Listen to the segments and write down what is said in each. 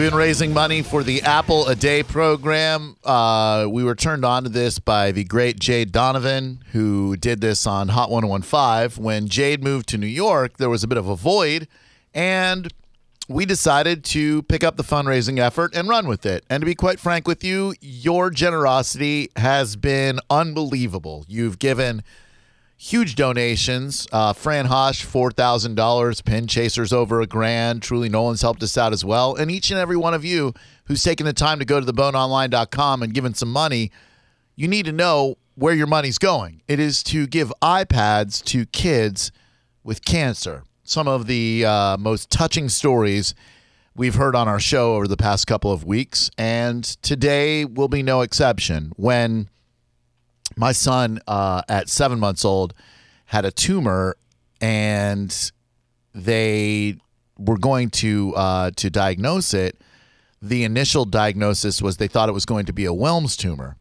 We've been raising money for the Apple a Day program. Uh, we were turned on to this by the great Jade Donovan, who did this on Hot 1015. When Jade moved to New York, there was a bit of a void, and we decided to pick up the fundraising effort and run with it. And to be quite frank with you, your generosity has been unbelievable. You've given huge donations. Uh, Fran Hosh, $4,000. Pin Chasers, over a grand. Truly Nolan's helped us out as well. And each and every one of you who's taken the time to go to theboneonline.com and given some money, you need to know where your money's going. It is to give iPads to kids with cancer. Some of the uh, most touching stories we've heard on our show over the past couple of weeks. And today will be no exception. When my son uh, at seven months old had a tumor and they were going to uh, to diagnose it. The initial diagnosis was they thought it was going to be a Wilms tumor.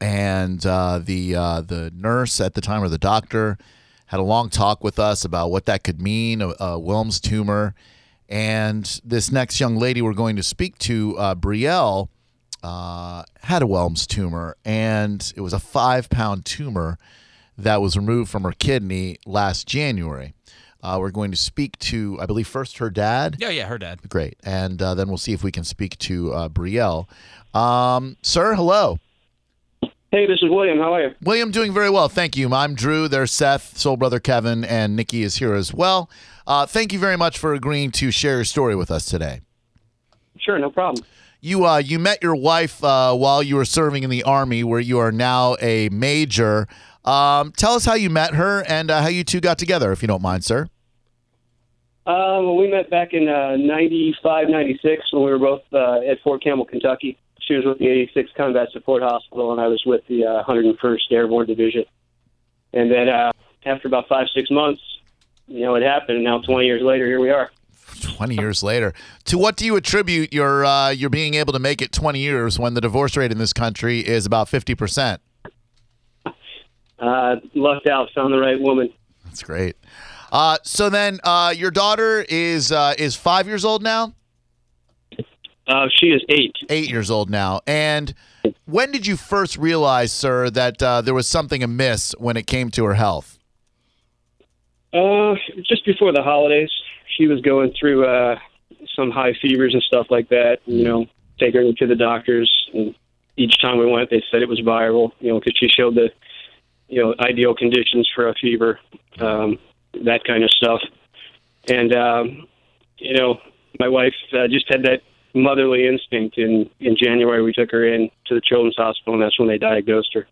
And uh, the uh, the nurse at the time or the doctor had a long talk with us about what that could mean a, a Wilms tumor. And this next young lady we're going to speak to uh, Brielle uh, had a Wilms tumor, and it was a five pound tumor that was removed from her kidney last January. Uh, we're going to speak to, I believe, first her dad. Yeah, yeah, her dad. Great. And uh, then we'll see if we can speak to uh, Brielle. Um, sir, hello. Hey, this is William. How are you? William, doing very well. Thank you. I'm Drew. There's Seth, soul brother Kevin, and Nikki is here as well. Uh, thank you very much for agreeing to share your story with us today. Sure, no problem. You uh, you met your wife uh, while you were serving in the army, where you are now a major. Um, tell us how you met her and uh, how you two got together, if you don't mind, sir. Uh, well, we met back in uh, 95, 96 when we were both uh, at Fort Campbell, Kentucky. She was with the 86th Combat Support Hospital, and I was with the uh, 101st Airborne Division. And then uh, after about five, six months, you know, it happened. And now, 20 years later, here we are. 20 years later. To what do you attribute your uh, your being able to make it 20 years when the divorce rate in this country is about 50%? Uh, lucked out, found the right woman. That's great. Uh, so then, uh, your daughter is uh, is five years old now. Uh, she is eight. Eight years old now. And when did you first realize, sir, that uh, there was something amiss when it came to her health? Uh, just before the holidays, she was going through uh, some high fevers and stuff like that. You know, take her to the doctors, and each time we went, they said it was viral. You know, because she showed the you know ideal conditions for a fever, um, that kind of stuff. And um, you know, my wife uh, just had that motherly instinct. In in January, we took her in to the Children's Hospital, and that's when they diagnosed her.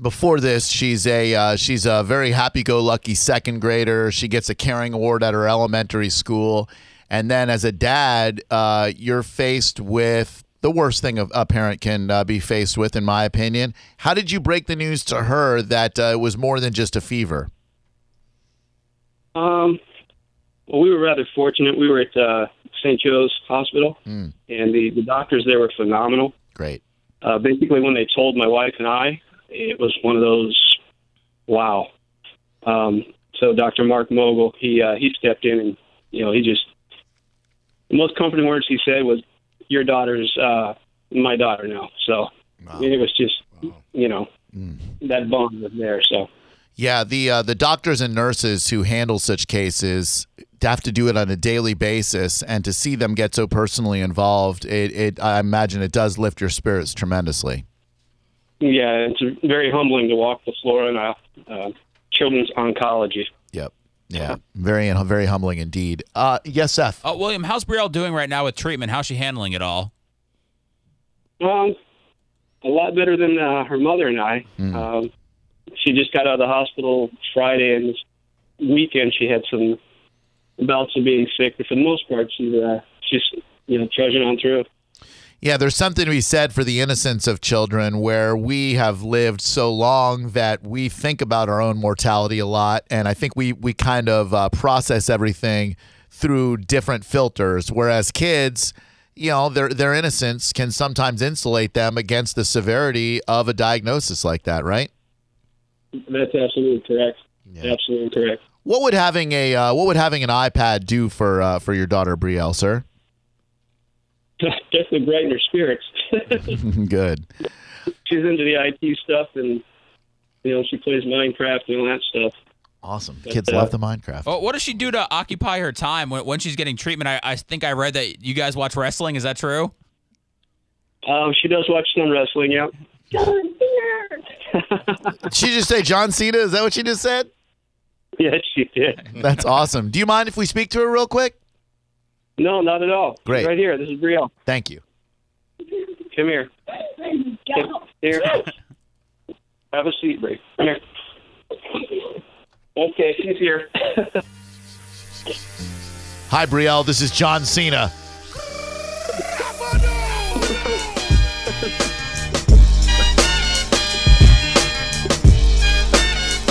Before this, she's a uh, she's a very happy-go-lucky second grader. She gets a caring award at her elementary school, and then as a dad, uh, you're faced with the worst thing a, parent can uh, be faced with, in my opinion. How did you break the news to her that uh, it was more than just a fever? Um, well, we were rather fortunate. We were at uh, St. Joe's Hospital, Mm. and the, the doctors there were phenomenal. Great. Uh, basically, when they told my wife and I, it was one of those, wow. Um, so Dr. Mark Mogul, he uh, he stepped in and you know he just the most comforting words he said was, "Your daughter's uh, my daughter now." So mean, it was just you know that bond was there. So Yeah, the uh, the doctors and nurses who handle such cases have to do it on a daily basis, and to see them get so personally involved, it, it I imagine it does lift your spirits tremendously. Yeah, it's very humbling to walk the floor in a uh, children's oncology. Yep. Yeah. Very very humbling indeed. Uh, yes, Seth. Uh, William, how's Brielle doing right now with treatment? How's she handling it all? Um, a lot better than uh, her mother and I. Um, she just got out of the hospital Friday, and this weekend she had some bouts of being sick. But for the most part, she's uh, she's you know trudging on through. Yeah, there's something to be said for the innocence of children where we have lived so long that we think about our own mortality a lot. And I think we, we kind of uh, process everything through different filters. Whereas kids, you know, their, their innocence can sometimes insulate them against the severity of a diagnosis like that, right? That's absolutely correct. Absolutely correct. What would having a uh, what would having an iPad do for uh, for your daughter Brielle, sir? Definitely brighten her spirits. Good. She's into the IT stuff, and you know she plays Minecraft and all that stuff. Awesome. Kids uh, love the Minecraft. Well, what does she do to occupy her time when, when she's getting treatment? I, I think I read that you guys watch wrestling. Is that true? Um, she does watch some wrestling. Yeah. Did she just say John Cena? Is that what she just said? Yeah, she did. That's awesome. Do you mind if we speak to her real quick? No, not at all. Great. Right here. This is Brielle. Thank you. Come here. Come here. Have a seat, Brie. Come here. Okay, she's here. Hi, Brielle. This is John Cena.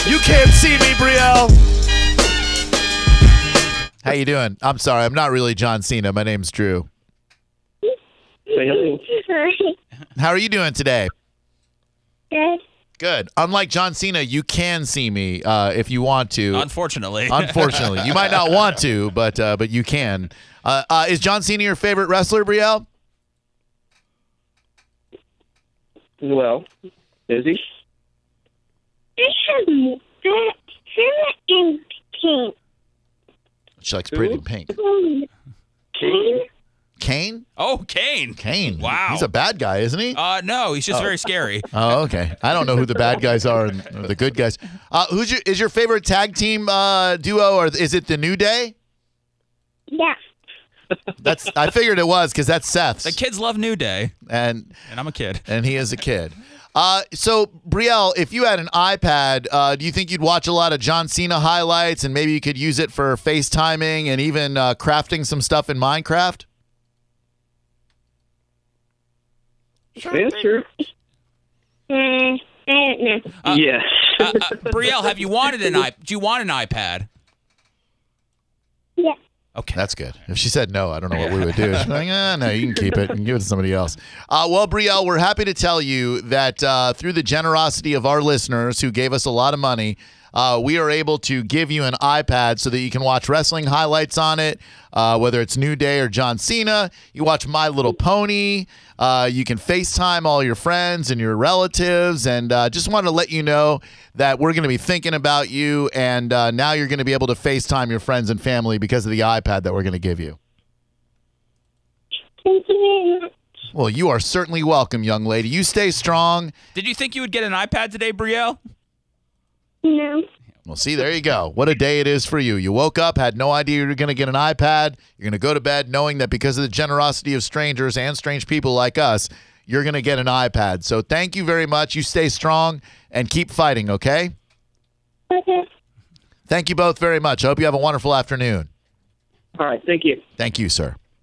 You can't see me, Brielle. How you doing? I'm sorry. I'm not really John Cena. My name's Drew. Say hello. How are you doing today? Good. Good. Unlike John Cena, you can see me uh, if you want to. Unfortunately. Unfortunately, you might not want to, but uh, but you can. Uh, uh, is John Cena your favorite wrestler, Brielle? Well, is he? I have that and pink. She likes pretty in pink. Kane? Kane? oh, Kane. Kane. Wow. He's a bad guy, isn't he? Uh, no, he's just very scary. Oh, okay. I don't know who the bad guys are and the good guys. Uh, who's your is your favorite tag team uh, duo, or is it the New Day? Yeah. That's I figured it was because that's Seth's, The kids love New Day, and and I'm a kid. and he is a kid. Uh, so Brielle, if you had an iPad, uh, do you think you'd watch a lot of John Cena highlights, and maybe you could use it for FaceTiming and even uh, crafting some stuff in Minecraft? Yeah, sure. Uh, I don't know. yes. Uh, uh, Brielle, have you wanted an i? Do you want an iPad? Yeah. Okay. That's good. If she said no, I don't know what we would do. She'd be like, ah, no, you can keep it and give it to somebody else. Uh, well, Brielle, we're happy to tell you that uh, through the generosity of our listeners who gave us a lot of money, uh, we are able to give you an iPad so that you can watch wrestling highlights on it, uh, whether it's New Day or John Cena. You watch My Little Pony. Uh, you can FaceTime all your friends and your relatives. And uh, just wanted to let you know that we're going to be thinking about you. And uh, now you're going to be able to FaceTime your friends and family because of the iPad that we're going to give you. Thank you. Well, you are certainly welcome, young lady. You stay strong. Did you think you would get an iPad today, Brielle? No. Well, see, there you go. What a day it is for you. You woke up, had no idea you were going to get an iPad. You're going to go to bed knowing that because of the generosity of strangers and strange people like us, you're going to get an iPad. So thank you very much. You stay strong and keep fighting, okay? Okay. Thank you both very much. I hope you have a wonderful afternoon. All right. Thank you. Thank you, sir.